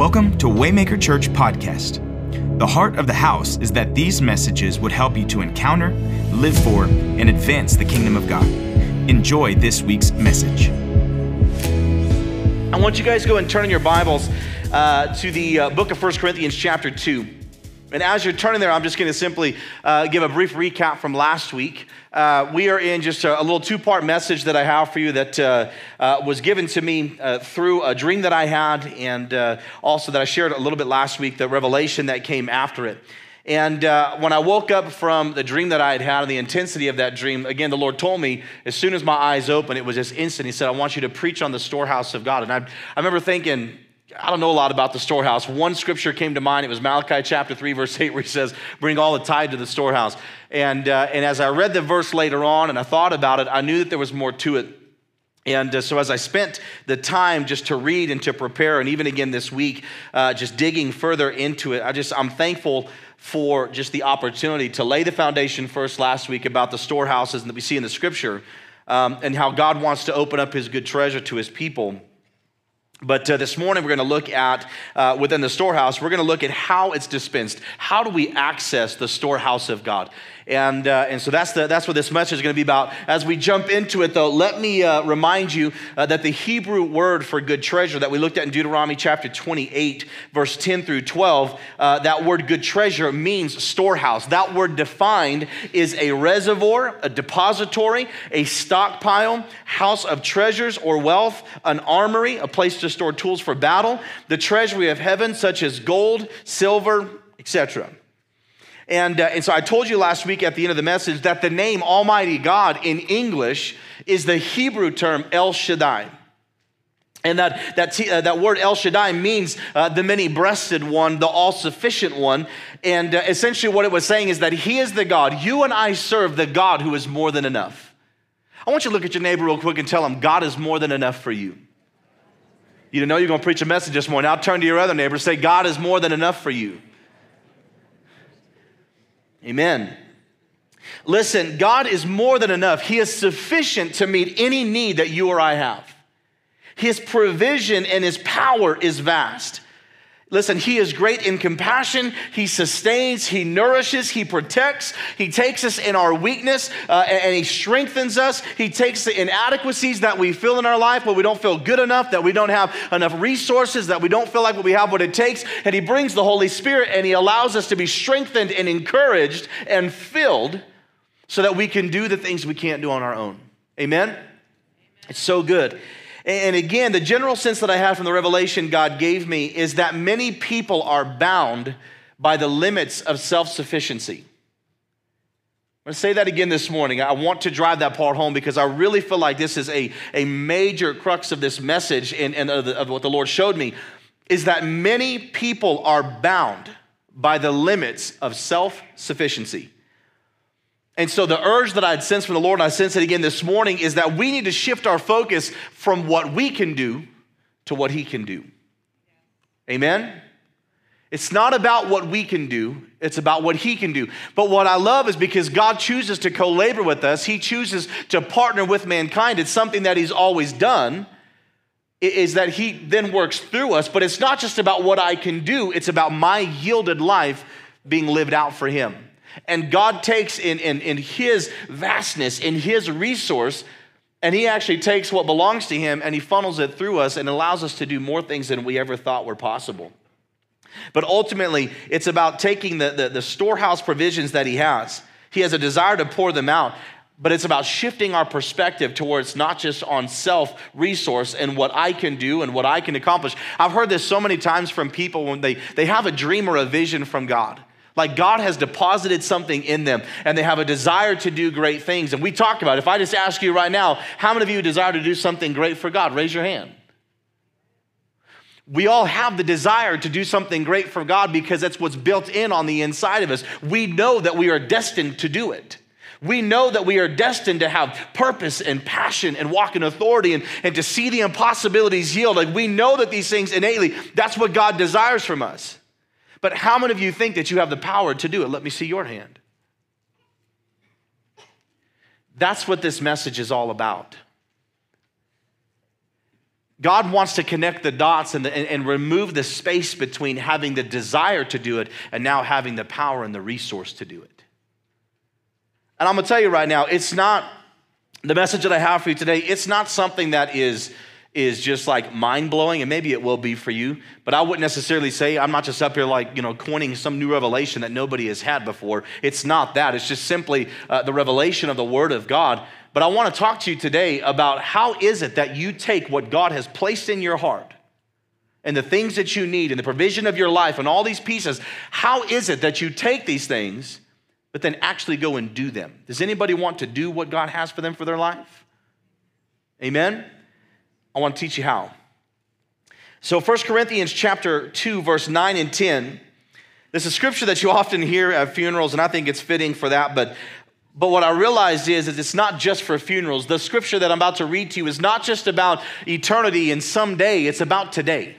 Welcome to Waymaker Church Podcast. The heart of the house is that these messages would help you to encounter, live for, and advance the kingdom of God. Enjoy this week's message. I want you guys to go and turn in your Bibles uh, to the uh, book of 1 Corinthians, chapter 2. And as you're turning there, I'm just going to simply uh, give a brief recap from last week. Uh, we are in just a, a little two part message that I have for you that uh, uh, was given to me uh, through a dream that I had, and uh, also that I shared a little bit last week, the revelation that came after it. And when I woke up from the dream that I had had and the intensity of that dream, again, the Lord told me as soon as my eyes opened, it was just instant. He said, I want you to preach on the storehouse of God. And I, I remember thinking, I don't know a lot about the storehouse. One scripture came to mind. It was Malachi chapter 3, verse 8, where he says, Bring all the tithe to the storehouse. And, uh, and as I read the verse later on and I thought about it, I knew that there was more to it. And uh, so, as I spent the time just to read and to prepare, and even again this week, uh, just digging further into it, I just, I'm thankful for just the opportunity to lay the foundation first last week about the storehouses that we see in the scripture um, and how God wants to open up his good treasure to his people. But uh, this morning, we're going to look at, uh, within the storehouse, we're going to look at how it's dispensed. How do we access the storehouse of God? And, uh, and so that's, the, that's what this message is going to be about. As we jump into it, though, let me uh, remind you uh, that the Hebrew word for good treasure that we looked at in Deuteronomy chapter 28, verse 10 through 12, uh, that word good treasure means storehouse. That word defined is a reservoir, a depository, a stockpile, house of treasures or wealth, an armory, a place to store tools for battle, the treasury of heaven, such as gold, silver, etc. And, uh, and so I told you last week at the end of the message that the name Almighty God in English is the Hebrew term El Shaddai. And that, that, uh, that word El Shaddai means uh, the many breasted one, the all sufficient one. And uh, essentially, what it was saying is that He is the God. You and I serve the God who is more than enough. I want you to look at your neighbor real quick and tell him, God is more than enough for you. You know you're going to preach a message this morning. I'll turn to your other neighbor and say, God is more than enough for you. Amen. Listen, God is more than enough. He is sufficient to meet any need that you or I have. His provision and His power is vast. Listen, he is great in compassion. He sustains, he nourishes, he protects. He takes us in our weakness uh, and, and, he strengthens us. He takes the inadequacies that we feel in our life where we don't feel good enough, that we don't have enough resources, that we don't feel like we have what it takes. And he brings the Holy Spirit and he allows us to be strengthened and encouraged and filled so that we can do the things we can't do on our own. Amen? Amen. It's so good. And again, the general sense that I have from the revelation God gave me is that many people are bound by the limits of self sufficiency. I'm going to say that again this morning. I want to drive that part home because I really feel like this is a, a major crux of this message and, and of, the, of what the Lord showed me is that many people are bound by the limits of self sufficiency. And so the urge that I had sensed from the Lord, and I sense it again this morning, is that we need to shift our focus from what we can do to what He can do. Amen? It's not about what we can do, it's about what He can do. But what I love is because God chooses to co labor with us, He chooses to partner with mankind. It's something that He's always done, is that He then works through us. But it's not just about what I can do, it's about my yielded life being lived out for Him. And God takes in, in, in His vastness, in His resource, and He actually takes what belongs to Him and He funnels it through us and allows us to do more things than we ever thought were possible. But ultimately, it's about taking the, the, the storehouse provisions that He has. He has a desire to pour them out, but it's about shifting our perspective towards not just on self resource and what I can do and what I can accomplish. I've heard this so many times from people when they, they have a dream or a vision from God. Like God has deposited something in them and they have a desire to do great things. And we talk about it. If I just ask you right now, how many of you desire to do something great for God? Raise your hand. We all have the desire to do something great for God because that's what's built in on the inside of us. We know that we are destined to do it. We know that we are destined to have purpose and passion and walk in authority and, and to see the impossibilities yield. Like we know that these things innately, that's what God desires from us. But how many of you think that you have the power to do it? Let me see your hand. That's what this message is all about. God wants to connect the dots and, the, and, and, remove the space between having the desire to do it and now having the power and the resource to do it. And I'm gonna tell you right now, it's not the message that I have for you today, it's not something that is is just like mind blowing, and maybe it will be for you, but I wouldn't necessarily say I'm not just up here like, you know, coining some new revelation that nobody has had before. It's not that. It's just simply uh, the revelation of the Word of God. But I want to talk to you today about how is it that you take what God has placed in your heart and the things that you need and the provision of your life and all these pieces. How is it that you take these things, but then actually go and do them? Does anybody want to do what God has for them for their life? Amen? I want to teach you how. So 1 Corinthians chapter 2 verse 9 and 10 this is scripture that you often hear at funerals and I think it's fitting for that but but what I realized is, is it's not just for funerals. The scripture that I'm about to read to you is not just about eternity and someday, it's about today.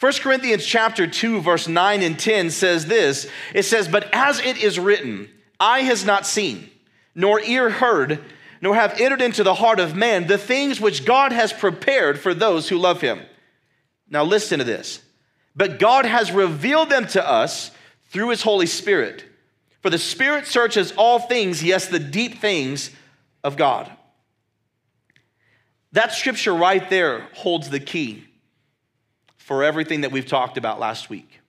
1 Corinthians chapter 2 verse 9 and 10 says this. It says, "But as it is written, eye has not seen, nor ear heard, nor have entered into the heart of man the things which God has prepared for those who love him. Now, listen to this. But God has revealed them to us through his Holy Spirit. For the Spirit searches all things, yes, the deep things of God. That scripture right there holds the key for everything that we've talked about last week.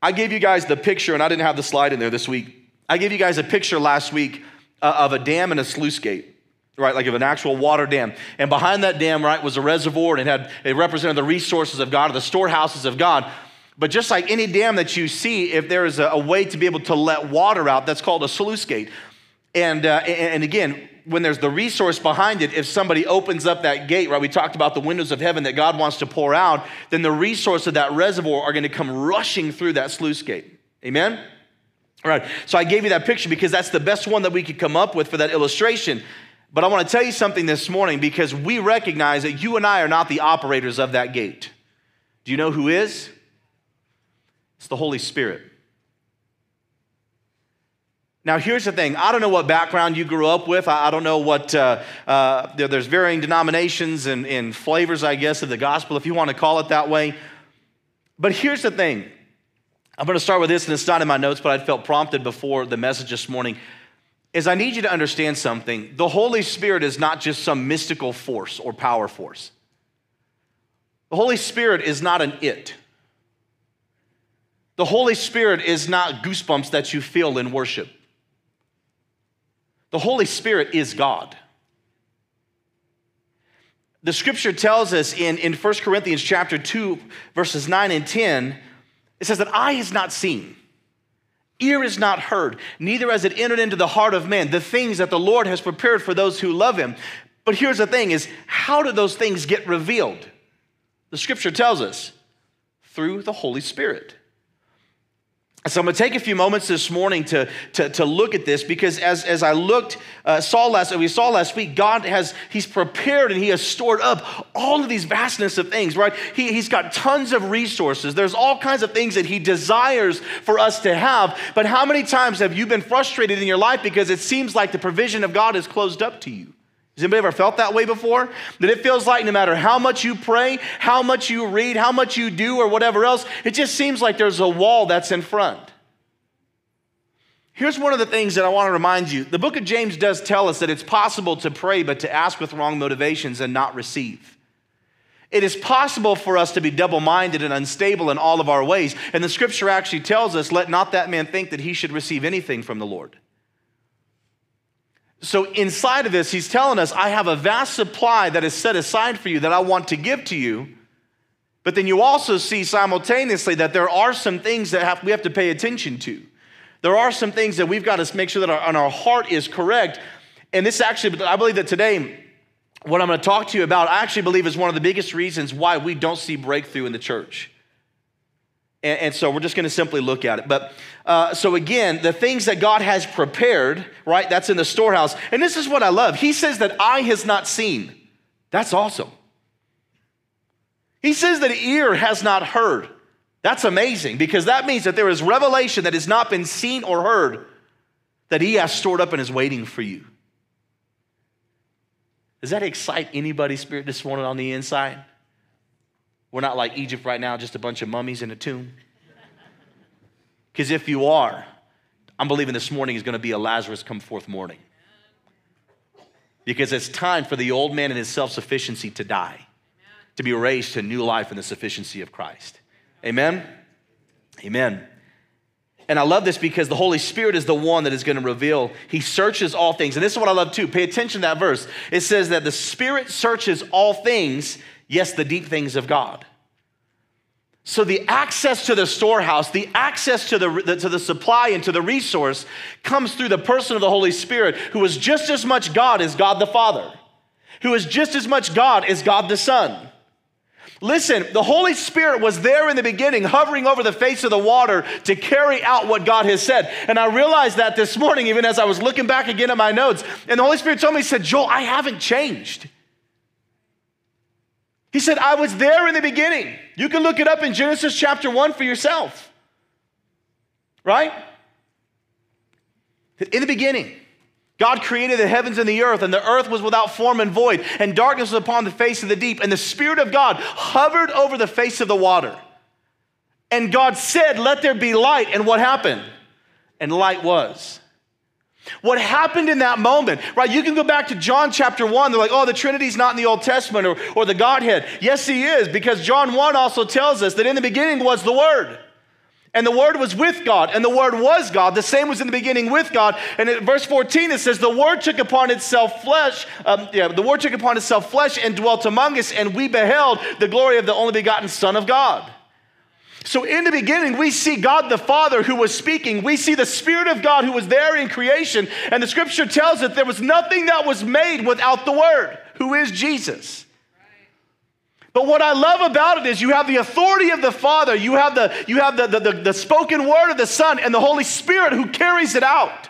I gave you guys the picture, and I didn't have the slide in there this week. I gave you guys a picture last week uh, of a dam and a sluice gate right? Like of an actual water dam. And behind that dam right was a reservoir and it had it represented the resources of god the storehouses of god. But just like any dam that you see if there is a, a way to be able to let water out that's called a sluice gate. And, uh, and, and again when there's the resource behind it if somebody opens up that gate right we talked about the windows of heaven that god wants to pour out then the resource of that reservoir are going to come rushing through that sluice gate. Amen all right, so I gave you that picture because that's the best one that we could come up with for that illustration. But I want to tell you something this morning because we recognize that you and I are not the operators of that gate. Do you know who is? It's the Holy Spirit. Now, here's the thing. I don't know what background you grew up with. I don't know what, uh, uh, there's varying denominations and, and flavors, I guess, of the gospel, if you want to call it that way. But here's the thing I'm going to start with this, and it's not in my notes, but I felt prompted before the message this morning. Is I need you to understand something. The Holy Spirit is not just some mystical force or power force. The Holy Spirit is not an it. The Holy Spirit is not goosebumps that you feel in worship. The Holy Spirit is God. The scripture tells us in, in 1 Corinthians chapter 2, verses 9 and 10, it says that eye is not seen, ear is not heard, neither has it entered into the heart of man the things that the Lord has prepared for those who love him. But here's the thing is how do those things get revealed? The scripture tells us through the Holy Spirit. So I'm going to take a few moments this morning to, to, to look at this because as, as I looked, uh, saw last, we saw last week, God has, he's prepared and he has stored up all of these vastness of things, right? He, he's got tons of resources. There's all kinds of things that he desires for us to have. But how many times have you been frustrated in your life because it seems like the provision of God is closed up to you? Has anybody ever felt that way before? That it feels like no matter how much you pray, how much you read, how much you do, or whatever else, it just seems like there's a wall that's in front. Here's one of the things that I want to remind you. The book of James does tell us that it's possible to pray, but to ask with wrong motivations and not receive. It is possible for us to be double minded and unstable in all of our ways. And the scripture actually tells us, let not that man think that he should receive anything from the Lord. So, inside of this, he's telling us, I have a vast supply that is set aside for you that I want to give to you. But then you also see simultaneously that there are some things that have, we have to pay attention to. There are some things that we've got to make sure that our, our heart is correct. And this actually, I believe that today, what I'm going to talk to you about, I actually believe is one of the biggest reasons why we don't see breakthrough in the church. And, and so we're just going to simply look at it. But uh, so again, the things that God has prepared, right? That's in the storehouse. And this is what I love. He says that eye has not seen. That's awesome. He says that ear has not heard. That's amazing because that means that there is revelation that has not been seen or heard that He has stored up and is waiting for you. Does that excite anybody's spirit this morning on the inside? We're not like Egypt right now, just a bunch of mummies in a tomb. Because if you are, I'm believing this morning is going to be a Lazarus come forth morning. Because it's time for the old man and his self sufficiency to die, to be raised to new life in the sufficiency of Christ. Amen? Amen. And I love this because the Holy Spirit is the one that is going to reveal. He searches all things. And this is what I love too. Pay attention to that verse. It says that the Spirit searches all things, yes, the deep things of God. So the access to the storehouse, the access to the, to the supply and to the resource comes through the person of the Holy Spirit, who is just as much God as God the Father, who is just as much God as God the Son. Listen, the Holy Spirit was there in the beginning, hovering over the face of the water to carry out what God has said. And I realized that this morning, even as I was looking back again at my notes. And the Holy Spirit told me, He said, Joel, I haven't changed. He said, I was there in the beginning. You can look it up in Genesis chapter 1 for yourself. Right? In the beginning. God created the heavens and the earth, and the earth was without form and void, and darkness was upon the face of the deep, and the Spirit of God hovered over the face of the water. And God said, Let there be light. And what happened? And light was. What happened in that moment, right? You can go back to John chapter 1. They're like, oh, the Trinity's not in the Old Testament or, or the Godhead. Yes, He is, because John 1 also tells us that in the beginning was the Word. And the Word was with God, and the Word was God. The same was in the beginning with God. And in verse 14, it says, The Word took upon itself flesh, um, yeah, the Word took upon itself flesh and dwelt among us, and we beheld the glory of the only begotten Son of God. So, in the beginning, we see God the Father who was speaking. We see the Spirit of God who was there in creation. And the scripture tells us there was nothing that was made without the Word, who is Jesus. But what I love about it is you have the authority of the Father, you have the, you have the, the, the, the spoken word of the Son, and the Holy Spirit who carries it out.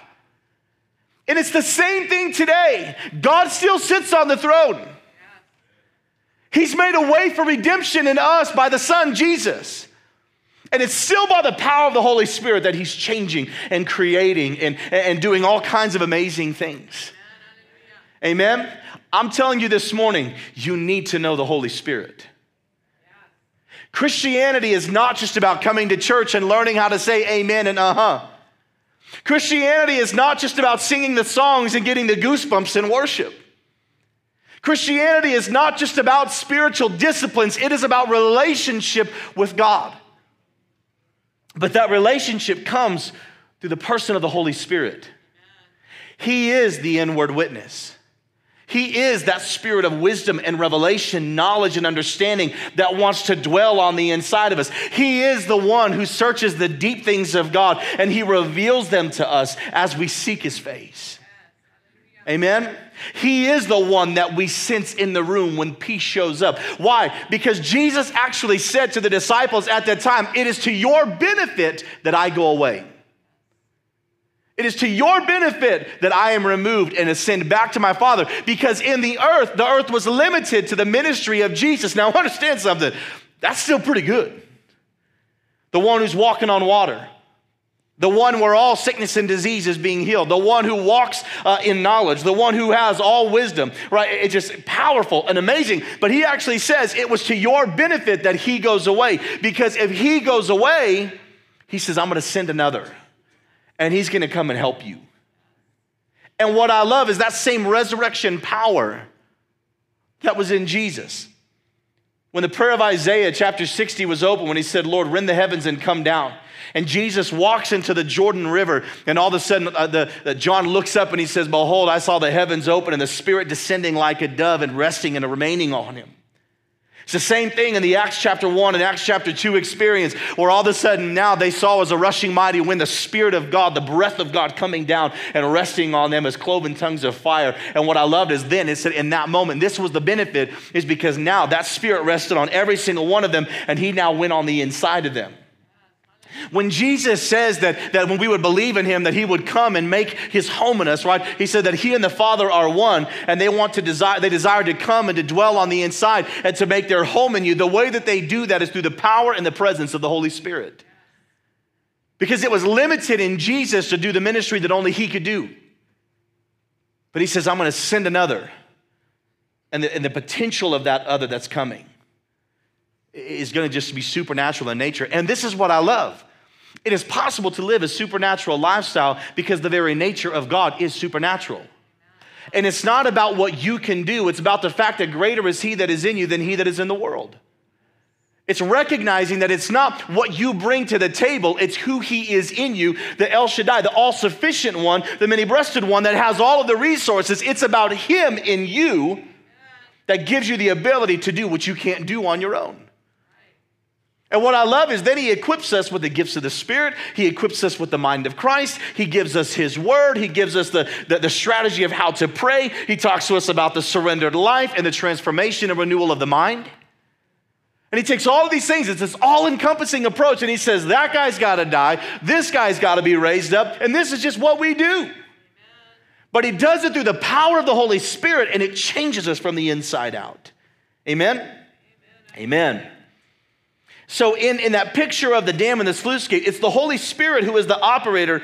And it's the same thing today. God still sits on the throne. He's made a way for redemption in us by the Son, Jesus. And it's still by the power of the Holy Spirit that He's changing and creating and, and doing all kinds of amazing things. Amen? I'm telling you this morning, you need to know the Holy Spirit. Christianity is not just about coming to church and learning how to say amen and uh huh. Christianity is not just about singing the songs and getting the goosebumps in worship. Christianity is not just about spiritual disciplines, it is about relationship with God. But that relationship comes through the person of the Holy Spirit. He is the inward witness. He is that spirit of wisdom and revelation, knowledge and understanding that wants to dwell on the inside of us. He is the one who searches the deep things of God and he reveals them to us as we seek his face. Amen. He is the one that we sense in the room when peace shows up. Why? Because Jesus actually said to the disciples at that time, It is to your benefit that I go away. It is to your benefit that I am removed and ascend back to my Father. Because in the earth, the earth was limited to the ministry of Jesus. Now, understand something. That's still pretty good. The one who's walking on water, the one where all sickness and disease is being healed, the one who walks uh, in knowledge, the one who has all wisdom, right? It's just powerful and amazing. But he actually says it was to your benefit that he goes away. Because if he goes away, he says, I'm going to send another and he's going to come and help you. And what I love is that same resurrection power that was in Jesus. When the prayer of Isaiah, chapter 60, was open, when he said, Lord, rend the heavens and come down. And Jesus walks into the Jordan River, and all of a sudden, uh, the, the, John looks up and he says, Behold, I saw the heavens open and the Spirit descending like a dove and resting and remaining on him. It's the same thing in the Acts chapter 1 and Acts chapter 2 experience, where all of a sudden now they saw as a rushing mighty wind the Spirit of God, the breath of God coming down and resting on them as cloven tongues of fire. And what I loved is then it said in that moment, this was the benefit, is because now that Spirit rested on every single one of them, and He now went on the inside of them. When Jesus says that, that when we would believe in him, that he would come and make his home in us, right? He said that he and the Father are one, and they want to desire, they desire to come and to dwell on the inside and to make their home in you. The way that they do that is through the power and the presence of the Holy Spirit. Because it was limited in Jesus to do the ministry that only he could do. But he says, I'm going to send another. and the, and the potential of that other that's coming is going to just be supernatural in nature. And this is what I love. It is possible to live a supernatural lifestyle because the very nature of God is supernatural. And it's not about what you can do, it's about the fact that greater is He that is in you than He that is in the world. It's recognizing that it's not what you bring to the table, it's who He is in you, the El Shaddai, the all sufficient one, the many breasted one that has all of the resources. It's about Him in you that gives you the ability to do what you can't do on your own. And what I love is then he equips us with the gifts of the Spirit. He equips us with the mind of Christ. He gives us his word. He gives us the, the, the, strategy of how to pray. He talks to us about the surrendered life and the transformation and renewal of the mind. And he takes all of these things, it's this all encompassing approach, and he says, That guy's got to die. This guy's got to be raised up. And this is just what we do. But he does it through the power of the Holy Spirit, and it changes us from the inside out. Amen? Amen. Amen. So, in, in that picture of the dam and the sluice gate, it's the Holy Spirit who is the operator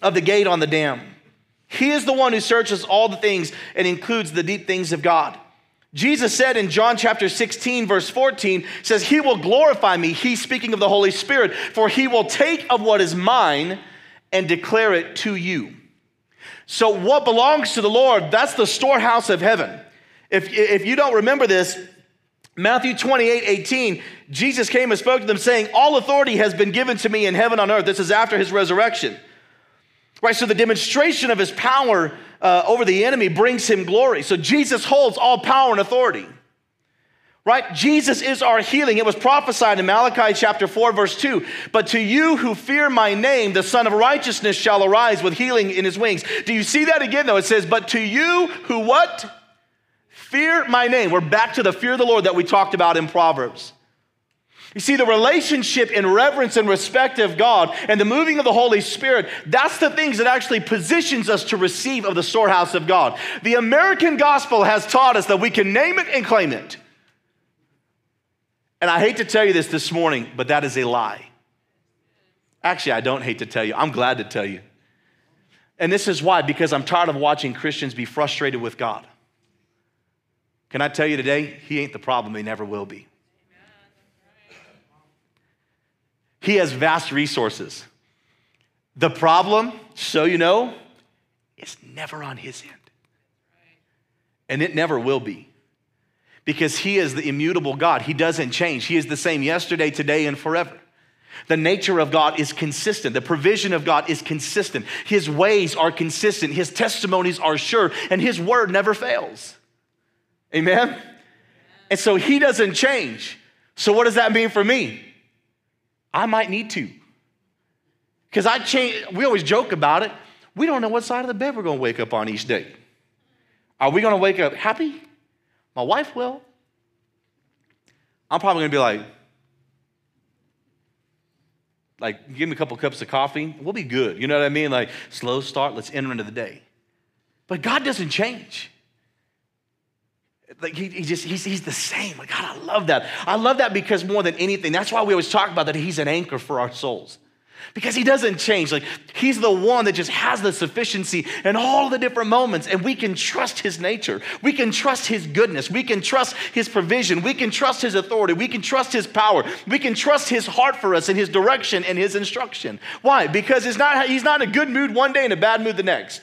of the gate on the dam. He is the one who searches all the things and includes the deep things of God. Jesus said in John chapter 16, verse 14, says, He will glorify me. He's speaking of the Holy Spirit, for He will take of what is mine and declare it to you. So, what belongs to the Lord, that's the storehouse of heaven. If, if you don't remember this, Matthew 28 18, Jesus came and spoke to them, saying, All authority has been given to me in heaven on earth. This is after his resurrection. Right, so the demonstration of his power uh, over the enemy brings him glory. So Jesus holds all power and authority. Right? Jesus is our healing. It was prophesied in Malachi chapter 4, verse 2. But to you who fear my name, the Son of Righteousness shall arise with healing in his wings. Do you see that again, though? It says, But to you who what? Fear my name. We're back to the fear of the Lord that we talked about in Proverbs. You see, the relationship in reverence and respect of God and the moving of the Holy Spirit, that's the things that actually positions us to receive of the storehouse of God. The American gospel has taught us that we can name it and claim it. And I hate to tell you this this morning, but that is a lie. Actually, I don't hate to tell you, I'm glad to tell you. And this is why, because I'm tired of watching Christians be frustrated with God. Can I tell you today, He ain't the problem, He never will be. He has vast resources. The problem, so you know, is never on His end. And it never will be. Because He is the immutable God. He doesn't change. He is the same yesterday, today, and forever. The nature of God is consistent. The provision of God is consistent. His ways are consistent. His testimonies are sure, and His word never fails. Amen? And so he doesn't change. So what does that mean for me? I might need to. Because I change, we always joke about it. We don't know what side of the bed we're going to wake up on each day. Are we going to wake up happy? My wife will. I'm probably going to be like, like, give me a couple cups of coffee. We'll be good. You know what I mean? Like, slow start, let's enter into the day. But God doesn't change. Like he, he just he's, he's the same. God, I love that. I love that because more than anything, that's why we always talk about that he's an anchor for our souls. Because he doesn't change. Like he's the one that just has the sufficiency in all the different moments, and we can trust his nature. We can trust his goodness. We can trust his provision. We can trust his authority. We can trust his power. We can trust his heart for us and his direction and his instruction. Why? Because it's not, he's not in a good mood one day and a bad mood the next.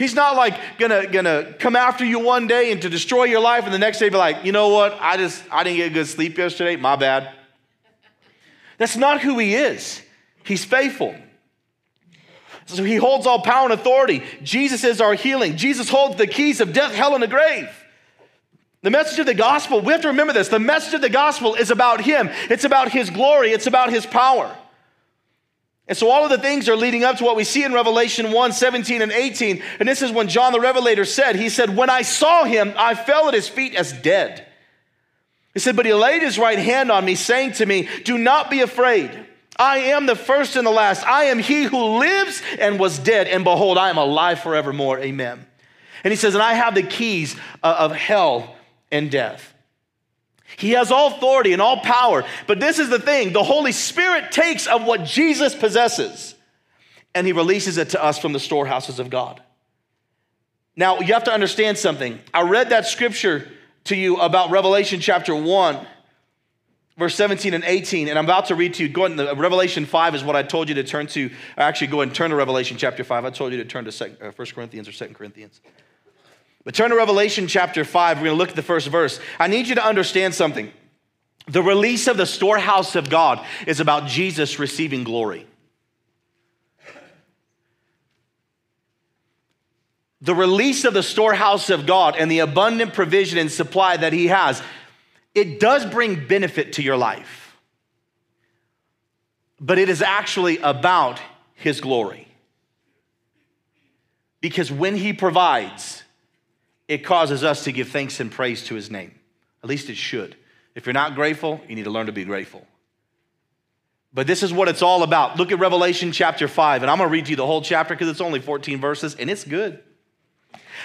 He's not like gonna, gonna come after you one day and to destroy your life, and the next day be like, you know what? I just I didn't get a good sleep yesterday. My bad. That's not who he is. He's faithful. So he holds all power and authority. Jesus is our healing. Jesus holds the keys of death, hell, and the grave. The message of the gospel, we have to remember this. The message of the gospel is about him. It's about his glory. It's about his power. And so all of the things are leading up to what we see in Revelation 1 17 and 18. And this is when John the Revelator said, He said, When I saw him, I fell at his feet as dead. He said, But he laid his right hand on me, saying to me, Do not be afraid. I am the first and the last. I am he who lives and was dead. And behold, I am alive forevermore. Amen. And he says, And I have the keys uh, of hell and death. He has all authority and all power. But this is the thing the Holy Spirit takes of what Jesus possesses and he releases it to us from the storehouses of God. Now, you have to understand something. I read that scripture to you about Revelation chapter 1, verse 17 and 18, and I'm about to read to you. Go ahead, Revelation 5 is what I told you to turn to. Actually, go ahead and turn to Revelation chapter 5. I told you to turn to 1 uh, Corinthians or 2 Corinthians. But turn to Revelation chapter 5. We're going to look at the first verse. I need you to understand something. The release of the storehouse of God is about Jesus receiving glory. The release of the storehouse of God and the abundant provision and supply that He has, it does bring benefit to your life. But it is actually about His glory. Because when He provides, it causes us to give thanks and praise to his name. At least it should. If you're not grateful, you need to learn to be grateful. But this is what it's all about. Look at Revelation chapter 5, and I'm going to read you the whole chapter because it's only 14 verses, and it's good.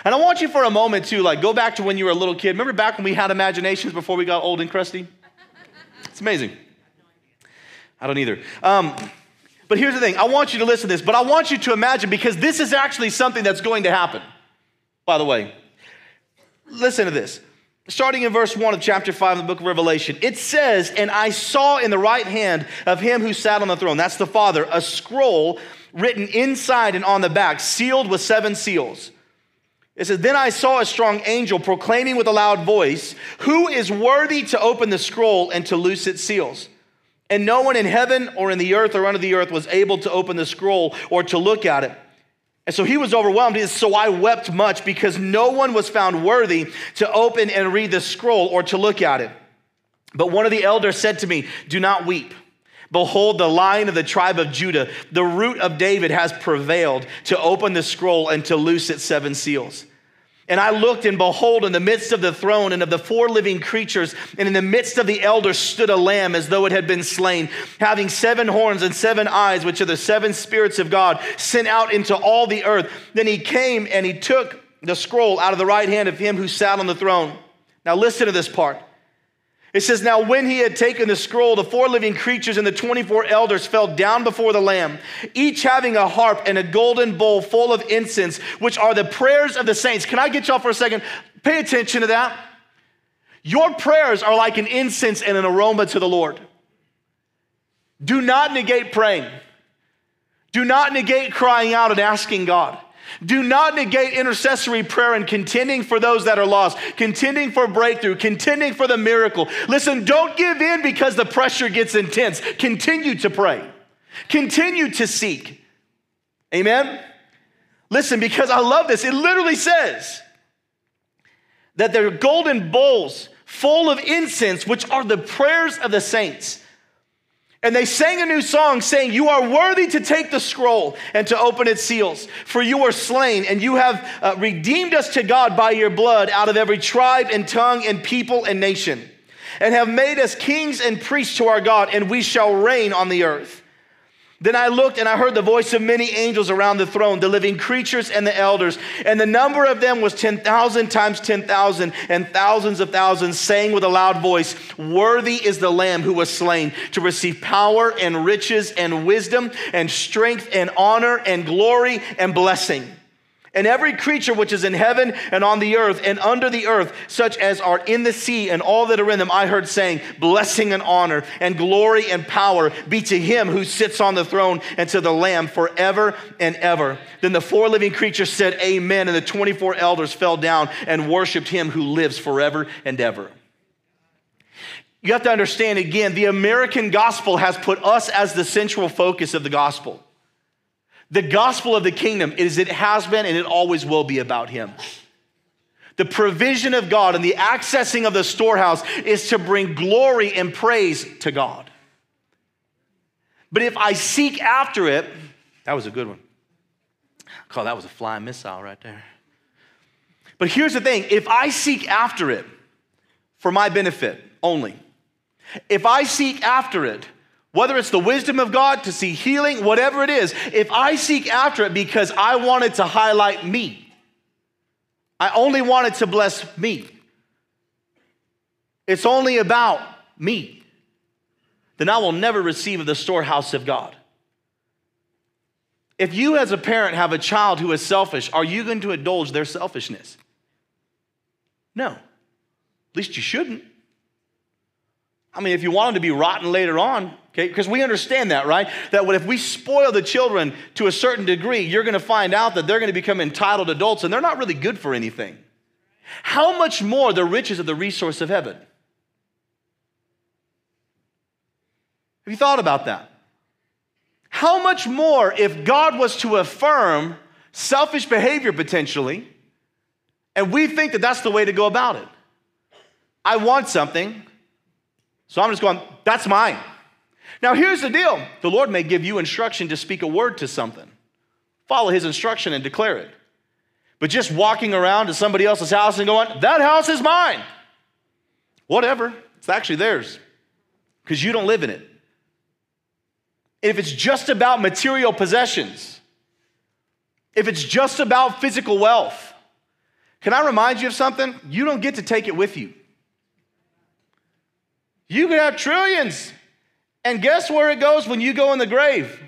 And I want you for a moment to like go back to when you were a little kid. Remember back when we had imaginations before we got old and crusty? It's amazing. I don't either. Um, but here's the thing I want you to listen to this, but I want you to imagine because this is actually something that's going to happen, by the way. Listen to this. Starting in verse 1 of chapter 5 of the book of Revelation, it says, And I saw in the right hand of him who sat on the throne, that's the Father, a scroll written inside and on the back, sealed with seven seals. It says, Then I saw a strong angel proclaiming with a loud voice, Who is worthy to open the scroll and to loose its seals? And no one in heaven or in the earth or under the earth was able to open the scroll or to look at it. And so he was overwhelmed. So I wept much because no one was found worthy to open and read the scroll or to look at it. But one of the elders said to me, Do not weep. Behold, the lion of the tribe of Judah, the root of David, has prevailed to open the scroll and to loose its seven seals. And I looked, and behold, in the midst of the throne and of the four living creatures, and in the midst of the elders stood a lamb as though it had been slain, having seven horns and seven eyes, which are the seven spirits of God, sent out into all the earth. Then he came and he took the scroll out of the right hand of him who sat on the throne. Now, listen to this part. It says, Now when he had taken the scroll, the four living creatures and the 24 elders fell down before the Lamb, each having a harp and a golden bowl full of incense, which are the prayers of the saints. Can I get y'all for a second? Pay attention to that. Your prayers are like an incense and an aroma to the Lord. Do not negate praying. Do not negate crying out and asking God. Do not negate intercessory prayer and contending for those that are lost, contending for breakthrough, contending for the miracle. Listen, don't give in because the pressure gets intense. Continue to pray, continue to seek. Amen? Listen, because I love this. It literally says that there are golden bowls full of incense, which are the prayers of the saints. And they sang a new song saying, You are worthy to take the scroll and to open its seals, for you were slain, and you have uh, redeemed us to God by your blood out of every tribe and tongue and people and nation, and have made us kings and priests to our God, and we shall reign on the earth. Then I looked and I heard the voice of many angels around the throne, the living creatures and the elders. And the number of them was 10,000 times 10,000 and thousands of thousands, saying with a loud voice, Worthy is the Lamb who was slain to receive power and riches and wisdom and strength and honor and glory and blessing. And every creature which is in heaven and on the earth and under the earth, such as are in the sea and all that are in them, I heard saying, Blessing and honor and glory and power be to him who sits on the throne and to the Lamb forever and ever. Then the four living creatures said, Amen. And the 24 elders fell down and worshiped him who lives forever and ever. You have to understand again, the American gospel has put us as the central focus of the gospel. The gospel of the kingdom is it has been and it always will be about him. The provision of God and the accessing of the storehouse is to bring glory and praise to God. But if I seek after it, that was a good one. Call that was a flying missile right there. But here's the thing if I seek after it for my benefit only, if I seek after it whether it's the wisdom of God to see healing, whatever it is, if I seek after it because I wanted to highlight me, I only wanted to bless me, it's only about me, then I will never receive of the storehouse of God. If you, as a parent, have a child who is selfish, are you going to indulge their selfishness? No. At least you shouldn't. I mean, if you want them to be rotten later on, okay, because we understand that, right? That if we spoil the children to a certain degree, you're going to find out that they're going to become entitled adults and they're not really good for anything. How much more the riches of the resource of heaven? Have you thought about that? How much more if God was to affirm selfish behavior potentially, and we think that that's the way to go about it? I want something, so I'm just going, that's mine. Now, here's the deal the Lord may give you instruction to speak a word to something, follow his instruction and declare it. But just walking around to somebody else's house and going, that house is mine. Whatever, it's actually theirs because you don't live in it if it's just about material possessions, if it's just about physical wealth, can I remind you of something? You don't get to take it with you. You can have trillions. And guess where it goes when you go in the grave?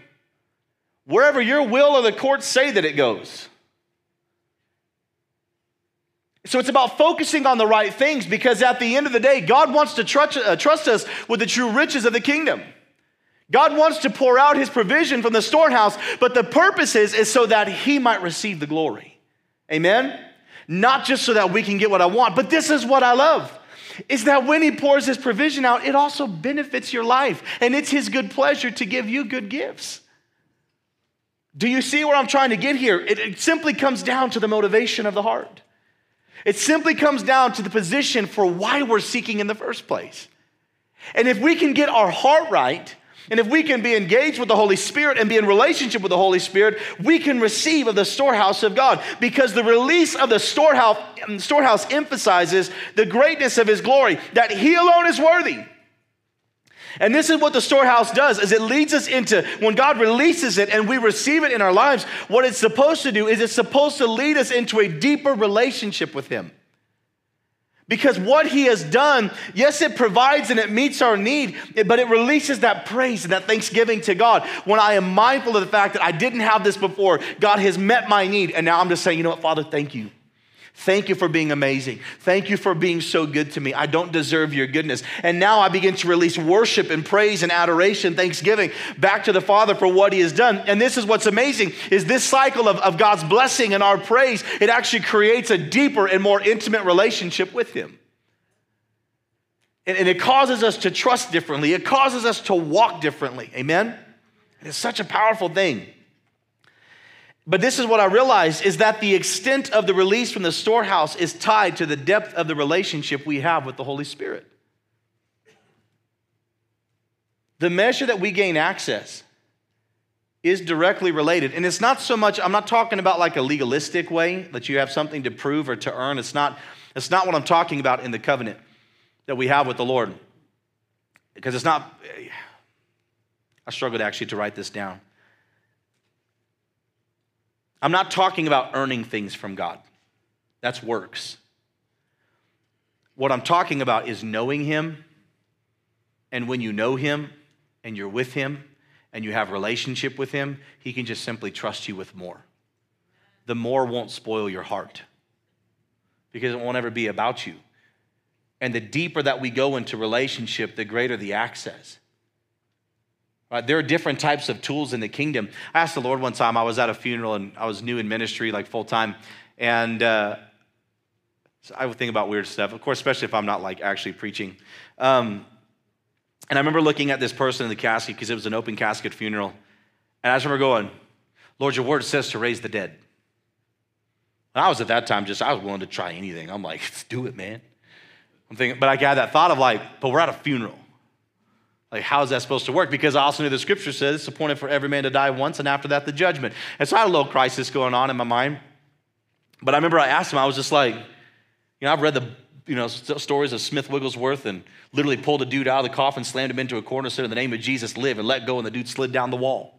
Wherever your will or the courts say that it goes. So it's about focusing on the right things because at the end of the day, God wants to trust, uh, trust us with the true riches of the kingdom. God wants to pour out his provision from the storehouse, but the purpose is, is so that he might receive the glory. Amen? Not just so that we can get what I want, but this is what I love. Is that when he pours his provision out, it also benefits your life. And it's his good pleasure to give you good gifts. Do you see where I'm trying to get here? It, it simply comes down to the motivation of the heart. It simply comes down to the position for why we're seeking in the first place. And if we can get our heart right, and if we can be engaged with the Holy Spirit and be in relationship with the Holy Spirit, we can receive of the storehouse of God because the release of the storehouse, storehouse emphasizes the greatness of his glory, that he alone is worthy. And this is what the storehouse does is it leads us into when God releases it and we receive it in our lives, what it's supposed to do is it's supposed to lead us into a deeper relationship with him. Because what he has done, yes, it provides and it meets our need, but it releases that praise and that thanksgiving to God. When I am mindful of the fact that I didn't have this before, God has met my need, and now I'm just saying, you know what, Father, thank you. Thank you for being amazing. Thank you for being so good to me. I don't deserve your goodness. And now I begin to release worship and praise and adoration, thanksgiving back to the Father for what he has done. And this is what's amazing is this cycle of, of God's blessing and our praise, it actually creates a deeper and more intimate relationship with him. And, and it causes us to trust differently. It causes us to walk differently. Amen? It's such a powerful thing. But this is what I realized is that the extent of the release from the storehouse is tied to the depth of the relationship we have with the Holy Spirit. The measure that we gain access is directly related. And it's not so much, I'm not talking about like a legalistic way that you have something to prove or to earn. It's not, it's not what I'm talking about in the covenant that we have with the Lord. Because it's not, I struggled actually to write this down. I'm not talking about earning things from God, that's works. What I'm talking about is knowing Him. And when you know Him and you're with Him and you have relationship with Him, He can just simply trust you with more. The more won't spoil your heart because it won't ever be about you. And the deeper that we go into relationship, the greater the access. Right? There are different types of tools in the kingdom. I asked the Lord one time, I was at a funeral and I was new in ministry, like full time. And uh, so I would think about weird stuff, of course, especially if I'm not like actually preaching. Um, and I remember looking at this person in the casket because it was an open casket funeral. And I just remember going, Lord, your word says to raise the dead. And I was at that time just, I was willing to try anything. I'm like, let's do it, man. I'm thinking, but I got that thought of like, but we're at a funeral. Like, how is that supposed to work? Because I also knew the scripture says it's appointed for every man to die once, and after that, the judgment. And so I had a little crisis going on in my mind. But I remember I asked him, I was just like, you know, I've read the you know, stories of Smith Wigglesworth and literally pulled a dude out of the coffin, slammed him into a corner, said, In the name of Jesus, live, and let go, and the dude slid down the wall.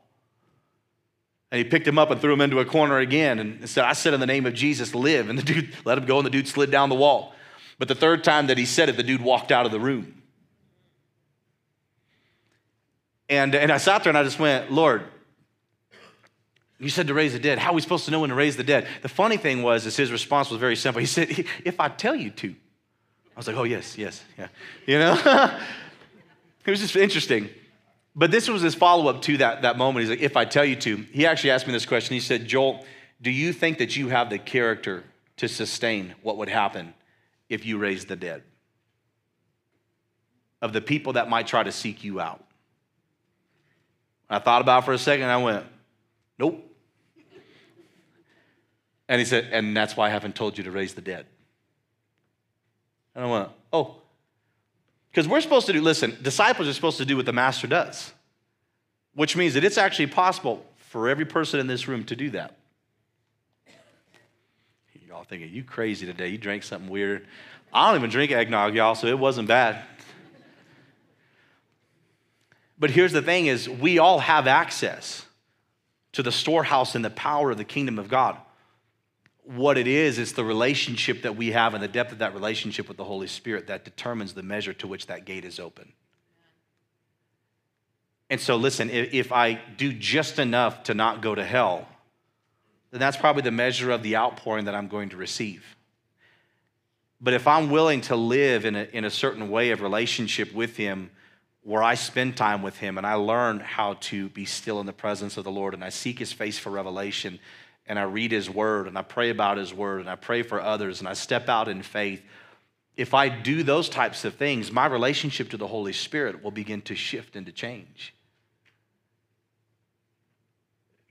And he picked him up and threw him into a corner again and said, I said, In the name of Jesus, live. And the dude let him go, and the dude slid down the wall. But the third time that he said it, the dude walked out of the room. And, and I sat there and I just went, Lord, You said to raise the dead. How are we supposed to know when to raise the dead? The funny thing was, is his response was very simple. He said, If I tell you to. I was like, Oh, yes, yes, yeah. You know? it was just interesting. But this was his follow up to that, that moment. He's like, If I tell you to. He actually asked me this question. He said, Joel, do you think that you have the character to sustain what would happen if you raised the dead? Of the people that might try to seek you out. I thought about it for a second and I went, Nope. And he said, And that's why I haven't told you to raise the dead. And I went, Oh. Because we're supposed to do, listen, disciples are supposed to do what the master does, which means that it's actually possible for every person in this room to do that. Y'all thinking, you crazy today. You drank something weird. I don't even drink eggnog, y'all, so it wasn't bad. But here's the thing is we all have access to the storehouse and the power of the kingdom of God. What it is, is the relationship that we have and the depth of that relationship with the Holy Spirit that determines the measure to which that gate is open. And so, listen, if I do just enough to not go to hell, then that's probably the measure of the outpouring that I'm going to receive. But if I'm willing to live in a, in a certain way of relationship with Him, where I spend time with Him and I learn how to be still in the presence of the Lord and I seek His face for revelation and I read His Word and I pray about His Word and I pray for others and I step out in faith, if I do those types of things, my relationship to the Holy Spirit will begin to shift and to change.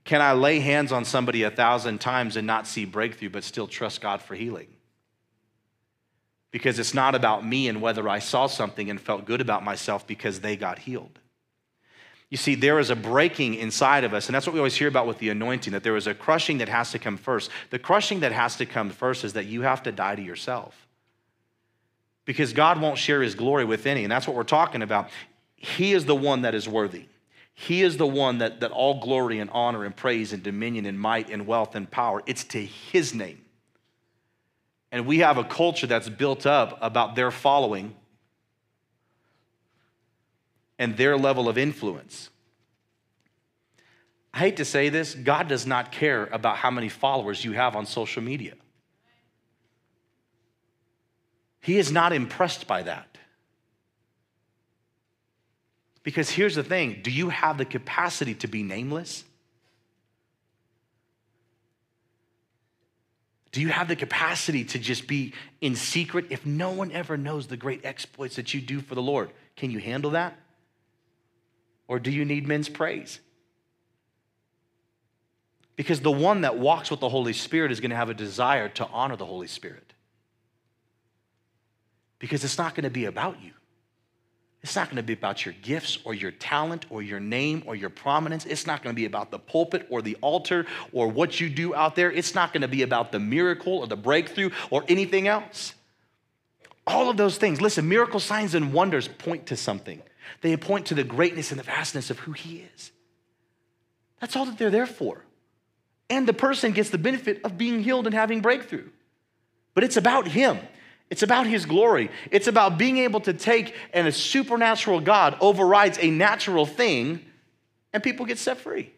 Can I lay hands on somebody a thousand times and not see breakthrough, but still trust God for healing? Because it's not about me and whether I saw something and felt good about myself because they got healed. You see, there is a breaking inside of us, and that's what we always hear about with the anointing that there is a crushing that has to come first. The crushing that has to come first is that you have to die to yourself. Because God won't share his glory with any, and that's what we're talking about. He is the one that is worthy. He is the one that, that all glory and honor and praise and dominion and might and wealth and power, it's to his name. And we have a culture that's built up about their following and their level of influence. I hate to say this, God does not care about how many followers you have on social media. He is not impressed by that. Because here's the thing do you have the capacity to be nameless? Do you have the capacity to just be in secret if no one ever knows the great exploits that you do for the Lord? Can you handle that? Or do you need men's praise? Because the one that walks with the Holy Spirit is going to have a desire to honor the Holy Spirit. Because it's not going to be about you. It's not going to be about your gifts or your talent or your name or your prominence. It's not going to be about the pulpit or the altar or what you do out there. It's not going to be about the miracle or the breakthrough or anything else. All of those things, listen, miracle signs and wonders point to something. They point to the greatness and the vastness of who He is. That's all that they're there for. And the person gets the benefit of being healed and having breakthrough. But it's about Him. It's about his glory. It's about being able to take and a supernatural God overrides a natural thing and people get set free.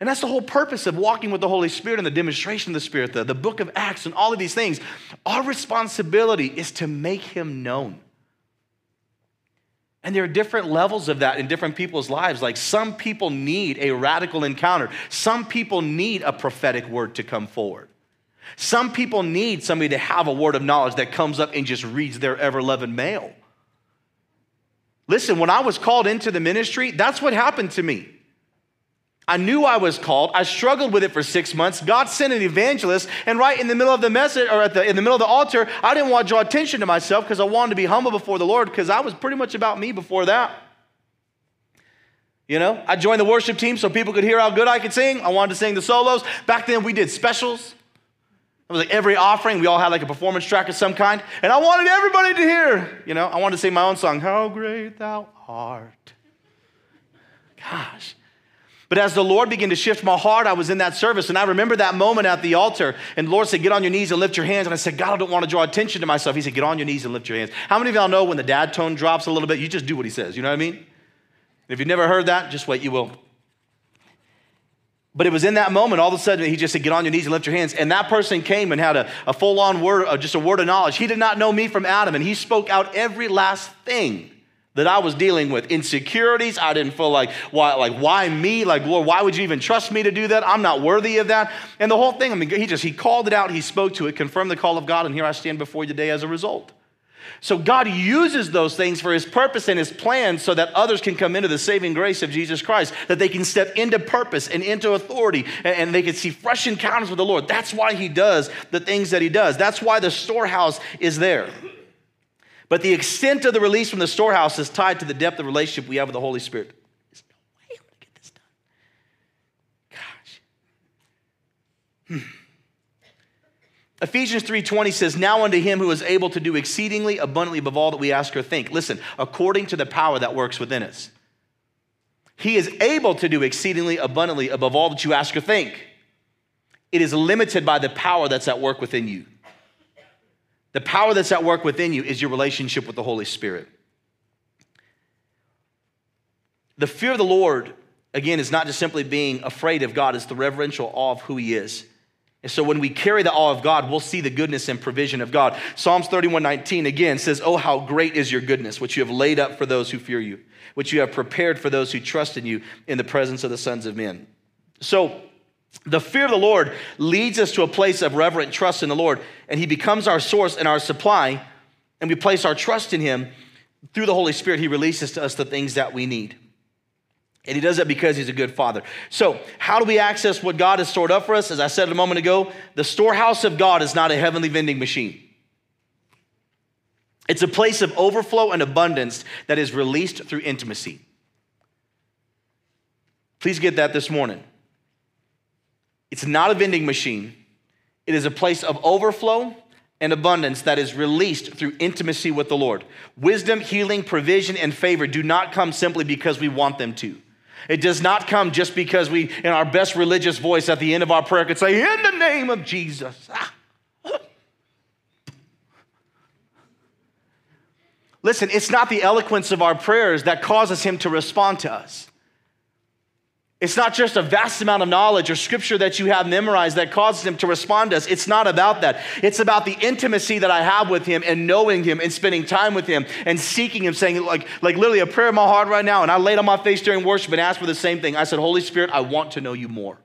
And that's the whole purpose of walking with the Holy Spirit and the demonstration of the Spirit, the, the book of Acts, and all of these things. Our responsibility is to make him known. And there are different levels of that in different people's lives. Like some people need a radical encounter, some people need a prophetic word to come forward. Some people need somebody to have a word of knowledge that comes up and just reads their ever loving mail. Listen, when I was called into the ministry, that's what happened to me. I knew I was called. I struggled with it for six months. God sent an evangelist, and right in the middle of the message, or at the, in the middle of the altar, I didn't want to draw attention to myself because I wanted to be humble before the Lord because I was pretty much about me before that. You know, I joined the worship team so people could hear how good I could sing. I wanted to sing the solos. Back then, we did specials. It was like every offering, we all had like a performance track of some kind. And I wanted everybody to hear, you know, I wanted to sing my own song, How Great Thou Art. Gosh. But as the Lord began to shift my heart, I was in that service. And I remember that moment at the altar. And the Lord said, Get on your knees and lift your hands. And I said, God, I don't want to draw attention to myself. He said, Get on your knees and lift your hands. How many of y'all know when the dad tone drops a little bit, you just do what he says? You know what I mean? If you've never heard that, just wait, you will. But it was in that moment, all of a sudden, he just said, Get on your knees and lift your hands. And that person came and had a, a full on word, uh, just a word of knowledge. He did not know me from Adam, and he spoke out every last thing that I was dealing with. Insecurities, I didn't feel like, why, like, why me? Like, Lord, why would you even trust me to do that? I'm not worthy of that. And the whole thing, I mean, he just, he called it out, he spoke to it, confirmed the call of God, and here I stand before you today as a result. So God uses those things for his purpose and his plan so that others can come into the saving grace of Jesus Christ, that they can step into purpose and into authority and, they can see fresh encounters with the Lord. That's why he does the things that he does. That's why the storehouse is there. But the extent of the release from the storehouse is tied to the depth of relationship we have with the Holy Spirit. There's no way I'm going to get this done. Gosh. Hmm. Ephesians 3:20 says, "Now unto him who is able to do exceedingly abundantly above all that we ask or think." Listen, according to the power that works within us. He is able to do exceedingly abundantly above all that you ask or think. It is limited by the power that's at work within you. The power that's at work within you is your relationship with the Holy Spirit. The fear of the Lord, again, is not just simply being afraid of God, it's the reverential awe of who He is. And so when we carry the awe of God, we'll see the goodness and provision of God. Psalms 31 19 again says, Oh, how great is your goodness, which you have laid up for those who fear you, which you have prepared for those who trust in you in the presence of the sons of men. So the fear of the Lord leads us to a place of reverent trust in the Lord, and He becomes our source and our supply, and we place our trust in Him. Through the Holy Spirit, He releases to us the things that we need. And he does that because he's a good father. So, how do we access what God has stored up for us? As I said a moment ago, the storehouse of God is not a heavenly vending machine. It's a place of overflow and abundance that is released through intimacy. Please get that this morning. It's not a vending machine, it is a place of overflow and abundance that is released through intimacy with the Lord. Wisdom, healing, provision, and favor do not come simply because we want them to. It does not come just because we, in our best religious voice at the end of our prayer, could say, In the name of Jesus. Ah. Listen, it's not the eloquence of our prayers that causes him to respond to us. It's not just a vast amount of knowledge or scripture that you have memorized that causes him to respond to us. It's not about that. It's about the intimacy that I have with him and knowing him and spending time with him and seeking him, saying, like, like literally a prayer in my heart right now. And I laid on my face during worship and asked for the same thing. I said, Holy Spirit, I want to know you more.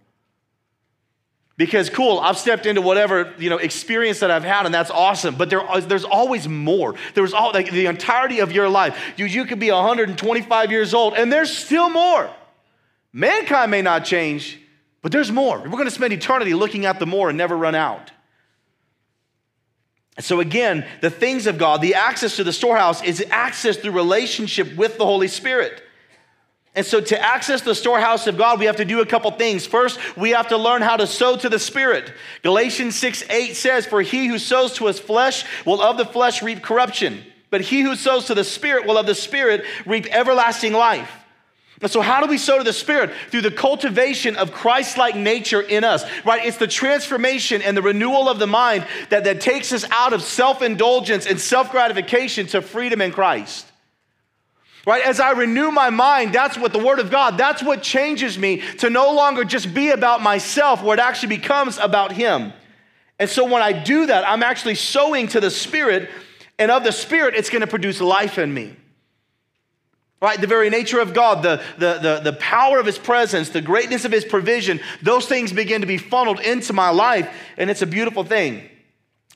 Because cool, I've stepped into whatever you know experience that I've had, and that's awesome. But there, there's always more. There's all like the entirety of your life. You, you could be 125 years old, and there's still more. Mankind may not change, but there's more. We're going to spend eternity looking at the more and never run out. So, again, the things of God, the access to the storehouse is access through relationship with the Holy Spirit. And so, to access the storehouse of God, we have to do a couple things. First, we have to learn how to sow to the Spirit. Galatians 6 8 says, For he who sows to his flesh will of the flesh reap corruption, but he who sows to the Spirit will of the Spirit reap everlasting life. And so, how do we sow to the Spirit? Through the cultivation of Christ like nature in us, right? It's the transformation and the renewal of the mind that, that takes us out of self indulgence and self gratification to freedom in Christ. Right? As I renew my mind, that's what the Word of God, that's what changes me to no longer just be about myself, where it actually becomes about Him. And so, when I do that, I'm actually sowing to the Spirit, and of the Spirit, it's going to produce life in me. Right? The very nature of God, the, the, the, the power of His presence, the greatness of His provision, those things begin to be funneled into my life, and it's a beautiful thing.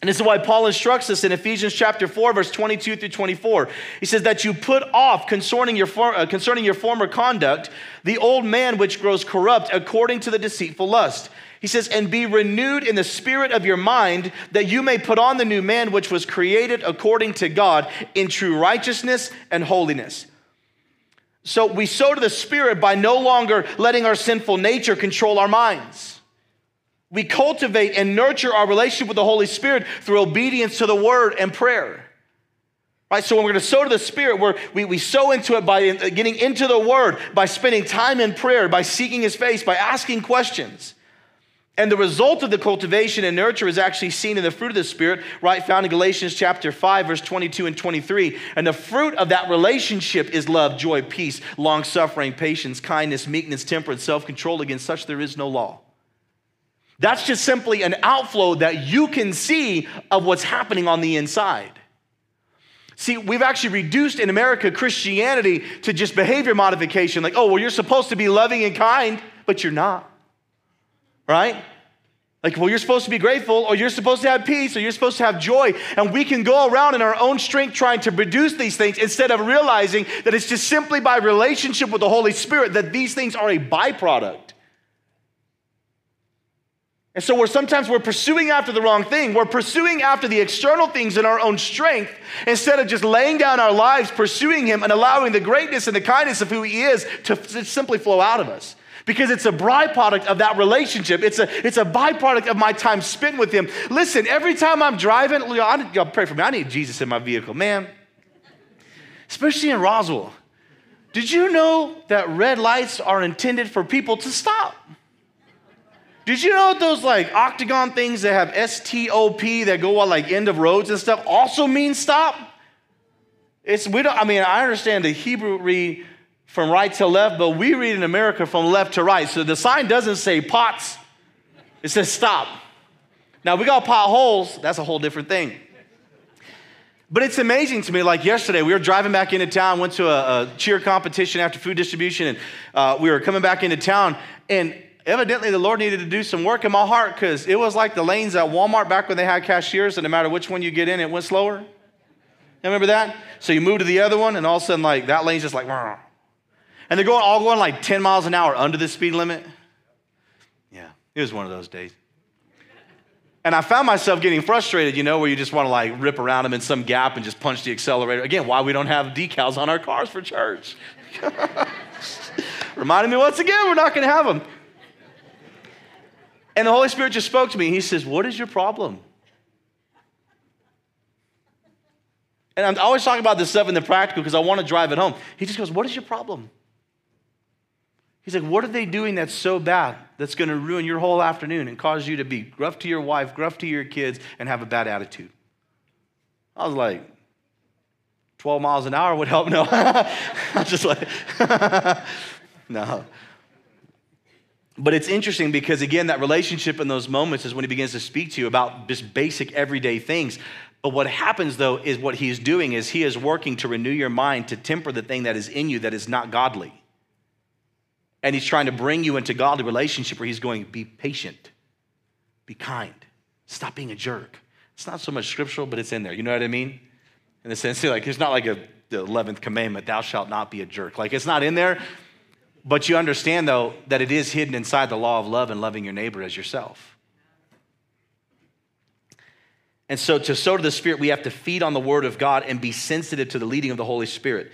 And this is why Paul instructs us in Ephesians chapter 4, verse 22 through 24. He says that you put off concerning your, for, uh, concerning your former conduct the old man which grows corrupt according to the deceitful lust. He says, and be renewed in the spirit of your mind that you may put on the new man which was created according to God in true righteousness and holiness. So we sow to the Spirit by no longer letting our sinful nature control our minds. We cultivate and nurture our relationship with the Holy Spirit through obedience to the Word and prayer. Right, so when we're going to sow to the Spirit, we're, we, we sow into it by getting into the Word, by spending time in prayer, by seeking His face, by asking questions. And the result of the cultivation and nurture is actually seen in the fruit of the Spirit, right? Found in Galatians chapter 5, verse 22 and 23. And the fruit of that relationship is love, joy, peace, long suffering, patience, kindness, meekness, temperance, self control. Against such there is no law. That's just simply an outflow that you can see of what's happening on the inside. See, we've actually reduced in America Christianity to just behavior modification. Like, oh, well, you're supposed to be loving and kind, but you're not. Right? Like, well, you're supposed to be grateful, or you're supposed to have peace, or you're supposed to have joy. And we can go around in our own strength trying to produce these things instead of realizing that it's just simply by relationship with the Holy Spirit that these things are a byproduct. And so we're sometimes we're pursuing after the wrong thing. We're pursuing after the external things in our own strength instead of just laying down our lives, pursuing him and allowing the greatness and the kindness of who he is to simply flow out of us because it's a byproduct of that relationship. It's a, it's a byproduct of my time spent with Him. Listen, every time I'm driving, y'all pray for me. I need Jesus in my vehicle, man. Especially in Roswell. Did you know that red lights are intended for people to stop? Did you know those like octagon things that have STOP that go on like end of roads and stuff also mean stop? It's we don't. I mean, I understand the Hebrew read from right to left, but we read in America from left to right. So the sign doesn't say pots, it says stop. Now we got potholes, that's a whole different thing. But it's amazing to me. Like yesterday, we were driving back into town, went to a, a cheer competition after food distribution, and uh, we were coming back into town. And evidently, the Lord needed to do some work in my heart because it was like the lanes at Walmart back when they had cashiers, and no matter which one you get in, it went slower. You remember that? So you move to the other one, and all of a sudden, like that lane's just like, and they're going all going like 10 miles an hour under the speed limit. Yeah, it was one of those days. And I found myself getting frustrated, you know, where you just want to like rip around them in some gap and just punch the accelerator. Again, why we don't have decals on our cars for church. Reminding me once again, we're not going to have them. And the Holy Spirit just spoke to me. He says, What is your problem? And I'm always talking about this stuff in the practical because I want to drive it home. He just goes, What is your problem? He's like, What are they doing that's so bad that's going to ruin your whole afternoon and cause you to be gruff to your wife, gruff to your kids, and have a bad attitude? I was like, 12 miles an hour would help. No. I'm just like, no. But it's interesting because, again, that relationship in those moments is when he begins to speak to you about just basic everyday things. But what happens, though, is what he's doing is he is working to renew your mind to temper the thing that is in you that is not godly. And he's trying to bring you into godly relationship where he's going, be patient, be kind, stop being a jerk. It's not so much scriptural, but it's in there. You know what I mean? In the sense, like, it's not like a, the 11th commandment, thou shalt not be a jerk. Like, it's not in there, but you understand, though, that it is hidden inside the law of love and loving your neighbor as yourself. And so, to sow to the Spirit, we have to feed on the Word of God and be sensitive to the leading of the Holy Spirit.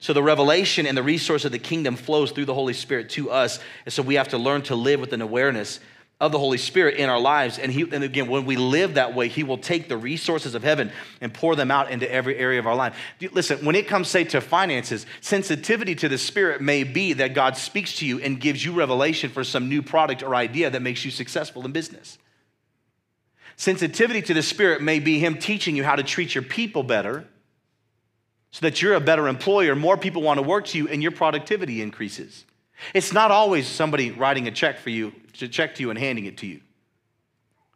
So the revelation and the resource of the kingdom flows through the Holy Spirit to us. And so we have to learn to live with an awareness of the Holy Spirit in our lives. And, he, and again, when we live that way, He will take the resources of heaven and pour them out into every area of our life. Listen, when it comes, say, to finances, sensitivity to the Spirit may be that God speaks to you and gives you revelation for some new product or idea that makes you successful in business. Sensitivity to the Spirit may be Him teaching you how to treat your people better so that you're a better employer, more people want to work to you, and your productivity increases. It's not always somebody writing a check for you, to check to you and handing it to you.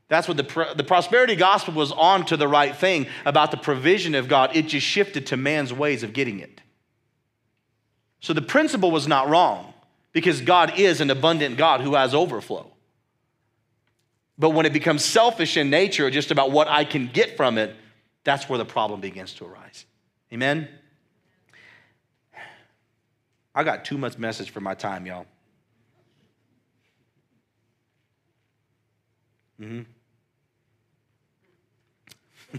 That's what the, the prosperity gospel was on to the right thing about the provision of God. It just shifted to man's ways of getting it. So the principle was not wrong because God is an abundant God who has overflow. But when it becomes selfish in nature, just about what I can get from it, that's where the problem begins to arise. Amen? I got too much message for my time, y'all. Mm-hmm.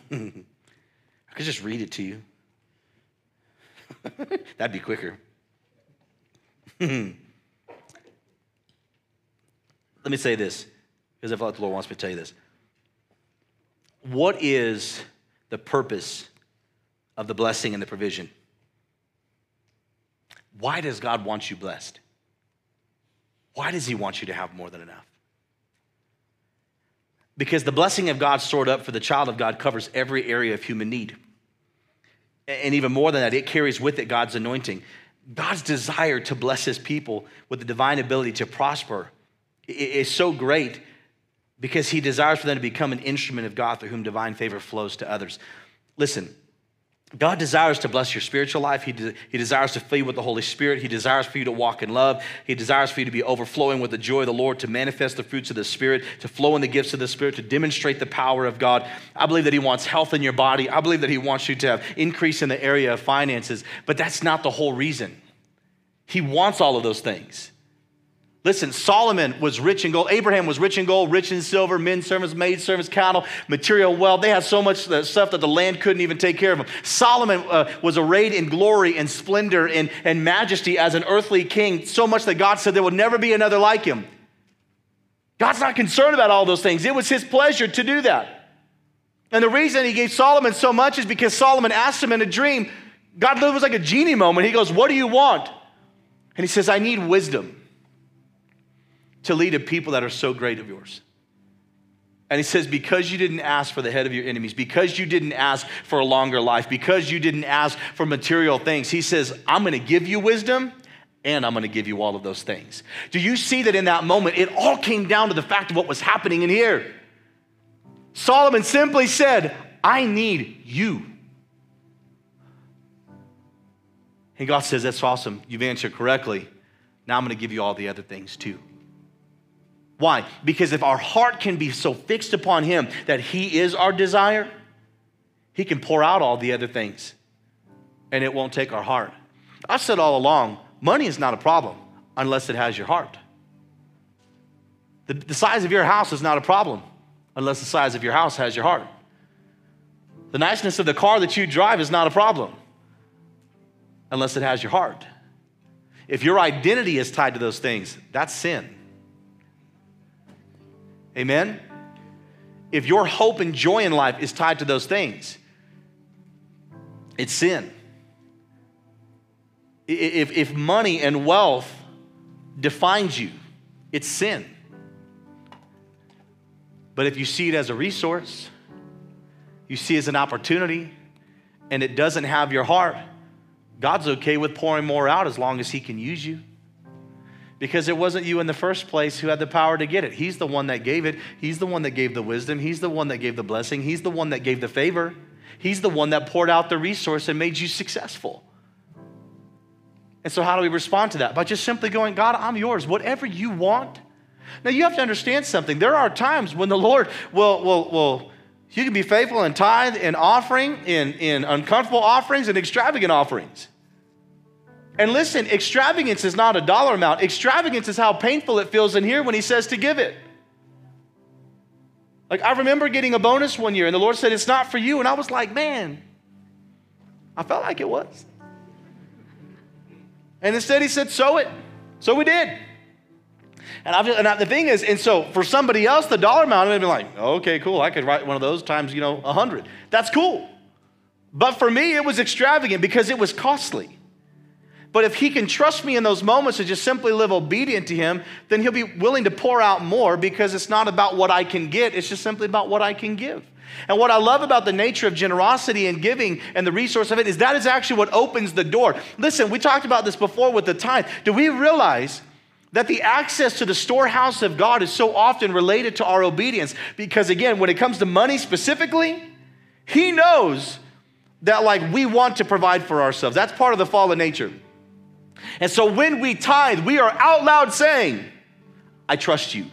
I could just read it to you. That'd be quicker. Let me say this, because I feel like the Lord wants me to tell you this. What is the purpose of the blessing and the provision. Why does God want you blessed? Why does He want you to have more than enough? Because the blessing of God stored up for the child of God covers every area of human need. And even more than that, it carries with it God's anointing. God's desire to bless his people with the divine ability to prosper is so great because he desires for them to become an instrument of God through whom divine favor flows to others. Listen, God desires to bless your spiritual life. He, de- he desires to fill you with the Holy Spirit. He desires for you to walk in love. He desires for you to be overflowing with the joy of the Lord, to manifest the fruits of the Spirit, to flow in the gifts of the Spirit, to demonstrate the power of God. I believe that He wants health in your body. I believe that He wants you to have increase in the area of finances, but that's not the whole reason. He wants all of those things. Listen, Solomon was rich in gold. Abraham was rich in gold, rich in silver, men servants, maid servants, cattle, material wealth. They had so much stuff that the land couldn't even take care of them. Solomon uh, was arrayed in glory and splendor and, and majesty as an earthly king, so much that God said there will never be another like him. God's not concerned about all those things. It was his pleasure to do that. And the reason he gave Solomon so much is because Solomon asked him in a dream, God was like a genie moment. He goes, What do you want? And he says, I need wisdom to lead a people that are so great of yours. And he says, because you didn't ask for the head of your enemies, because you didn't ask for a longer life, because you didn't ask for material things, he says, I'm going to give you wisdom and I'm going to give you all of those things. Do you see that in that moment, it all came down to the fact of what was happening in here? Solomon simply said, I need you. And God says, That's awesome. You've answered correctly. Now I'm going to give you all the other things too. Why? Because if our heart can be so fixed upon Him that He is our desire, He can pour out all the other things and it won't take our heart. I've said all along money is not a problem unless it has your heart. The, the size of your house is not a problem unless the size of your house has your heart. The niceness of the car that you drive is not a problem unless it has your heart. If your identity is tied to those things, that's sin. Amen? If your hope and joy in life is tied to those things, it's sin. If, if money and wealth defines you, it's sin. But if you see it as a resource, you see it as an opportunity, and it doesn't have your heart, God's okay with pouring more out as long as He can use you because it wasn't you in the first place who had the power to get it. He's the one that gave it. He's the one that gave the wisdom. He's the one that gave the blessing. He's the one that gave the favor. He's the one that poured out the resource and made you successful. And so, how do we respond to that? By just simply going, God, I'm yours. Whatever you want. Now, you have to understand something. There are times when the Lord will, will, will you can be faithful in tithe and offering, in, in uncomfortable offerings and extravagant offerings. And listen, extravagance is not a dollar amount. Extravagance is how painful it feels in here when he says to give it. Like, I remember getting a bonus one year, and the Lord said, It's not for you. And I was like, Man, I felt like it was. And instead, he said, Sow it. So we did. And, I've, and I, the thing is, and so for somebody else, the dollar amount I'd be like, okay, cool. I could write one of those times, you know, a hundred. That's cool. But for me, it was extravagant because it was costly. But if he can trust me in those moments to just simply live obedient to him, then he'll be willing to pour out more because it's not about what I can get, it's just simply about what I can give. And what I love about the nature of generosity and giving and the resource of it is that is actually what opens the door. Listen, we talked about this before with the tithe. Do we realize that the access to the storehouse of God is so often related to our obedience? Because again, when it comes to money specifically, He knows that like we want to provide for ourselves. That's part of the fallen nature. And so when we tithe, we are out loud saying, I trust you.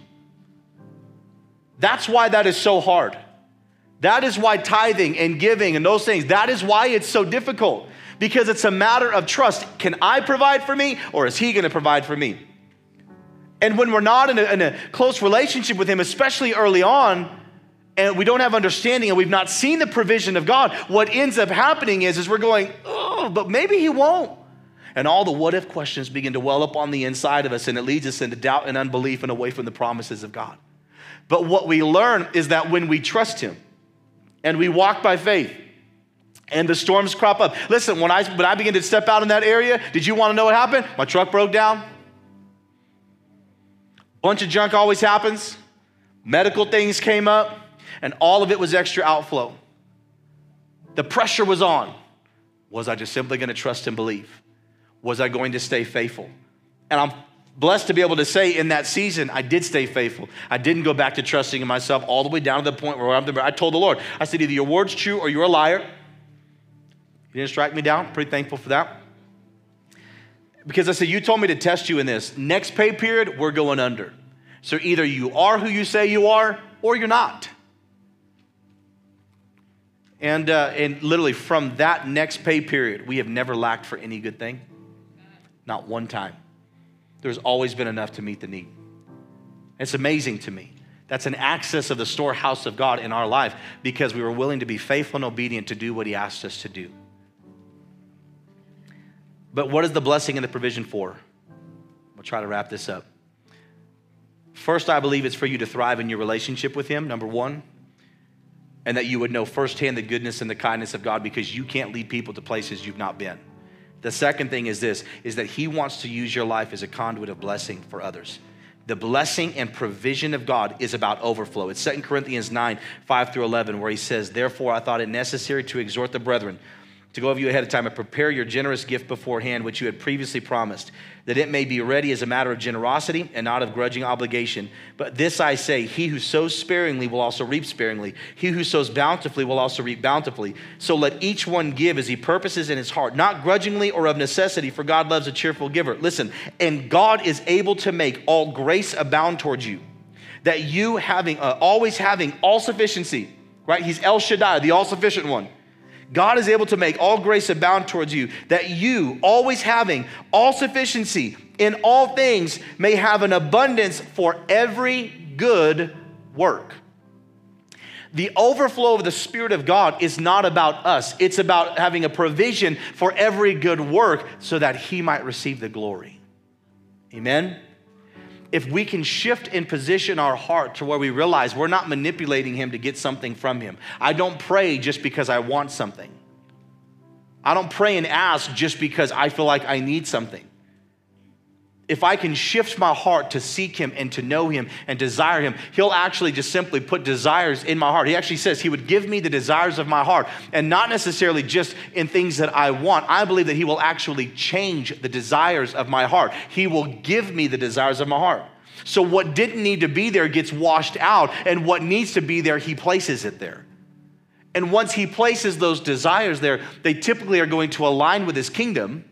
That's why that is so hard. That is why tithing and giving and those things, that is why it's so difficult. Because it's a matter of trust. Can I provide for me or is he going to provide for me? And when we're not in a, in a close relationship with him, especially early on, and we don't have understanding and we've not seen the provision of God, what ends up happening is, is we're going, oh, but maybe he won't. And all the what if questions begin to well up on the inside of us, and it leads us into doubt and unbelief and away from the promises of God. But what we learn is that when we trust Him and we walk by faith, and the storms crop up. Listen, when I, when I began to step out in that area, did you want to know what happened? My truck broke down. Bunch of junk always happens. Medical things came up, and all of it was extra outflow. The pressure was on. Was I just simply going to trust and believe? Was I going to stay faithful? And I'm blessed to be able to say in that season, I did stay faithful. I didn't go back to trusting in myself all the way down to the point where I'm the, I told the Lord, I said, either your word's true or you're a liar. He didn't strike me down. Pretty thankful for that. Because I said, You told me to test you in this. Next pay period, we're going under. So either you are who you say you are or you're not. And, uh, and literally from that next pay period, we have never lacked for any good thing. Not one time. There's always been enough to meet the need. It's amazing to me. That's an access of the storehouse of God in our life because we were willing to be faithful and obedient to do what He asked us to do. But what is the blessing and the provision for? We'll try to wrap this up. First, I believe it's for you to thrive in your relationship with Him, number one, and that you would know firsthand the goodness and the kindness of God because you can't lead people to places you've not been. The second thing is this is that he wants to use your life as a conduit of blessing for others. The blessing and provision of God is about overflow. It's 2 Corinthians 9, 5 through 11, where he says, Therefore, I thought it necessary to exhort the brethren to go over you ahead of time and prepare your generous gift beforehand, which you had previously promised, that it may be ready as a matter of generosity and not of grudging obligation. But this I say he who sows sparingly will also reap sparingly, he who sows bountifully will also reap bountifully. So let each one give as he purposes in his heart, not grudgingly or of necessity, for God loves a cheerful giver. Listen, and God is able to make all grace abound towards you, that you having, uh, always having all sufficiency, right? He's El Shaddai, the all sufficient one God is able to make all grace abound towards you, that you, always having all sufficiency in all things, may have an abundance for every good work. The overflow of the Spirit of God is not about us, it's about having a provision for every good work so that He might receive the glory. Amen? If we can shift and position our heart to where we realize we're not manipulating Him to get something from Him. I don't pray just because I want something. I don't pray and ask just because I feel like I need something. If I can shift my heart to seek Him and to know Him and desire Him, He'll actually just simply put desires in my heart. He actually says He would give me the desires of my heart and not necessarily just in things that I want. I believe that He will actually change the desires of my heart. He will give me the desires of my heart. So what didn't need to be there gets washed out, and what needs to be there, He places it there. And once He places those desires there, they typically are going to align with His kingdom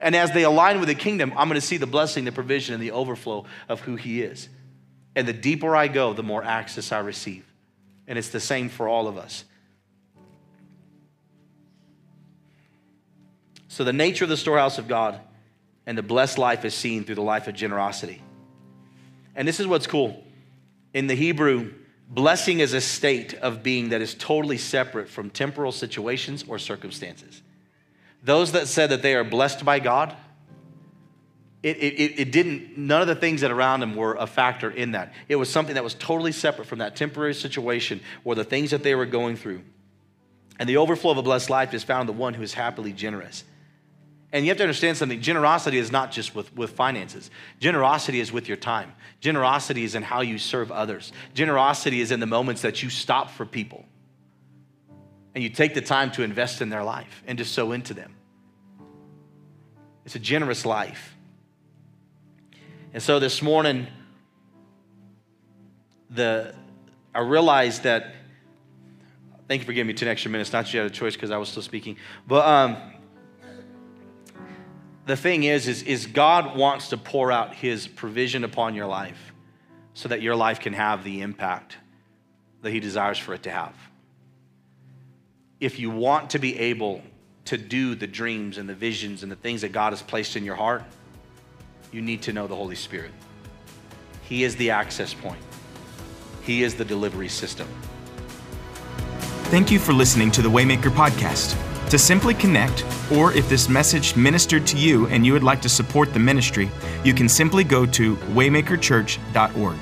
and as they align with the kingdom, I'm going to see the blessing, the provision, and the overflow of who He is. And the deeper I go, the more access I receive. And it's the same for all of us. So, the nature of the storehouse of God and the blessed life is seen through the life of generosity. And this is what's cool. In the Hebrew, blessing is a state of being that is totally separate from temporal situations or circumstances. Those that said that they are blessed by God, it, it, it didn't, none of the things that around them were a factor in that. It was something that was totally separate from that temporary situation or the things that they were going through. And the overflow of a blessed life is found in the one who is happily generous. And you have to understand something generosity is not just with, with finances, generosity is with your time. Generosity is in how you serve others. Generosity is in the moments that you stop for people and you take the time to invest in their life and to sow into them. It's a generous life. And so this morning, the I realized that. Thank you for giving me 10 extra minutes. Not that you had a choice because I was still speaking. But um, the thing is, is, is God wants to pour out his provision upon your life so that your life can have the impact that he desires for it to have if you want to be able to do the dreams and the visions and the things that God has placed in your heart, you need to know the Holy Spirit. He is the access point, He is the delivery system. Thank you for listening to the Waymaker Podcast. To simply connect, or if this message ministered to you and you would like to support the ministry, you can simply go to waymakerchurch.org.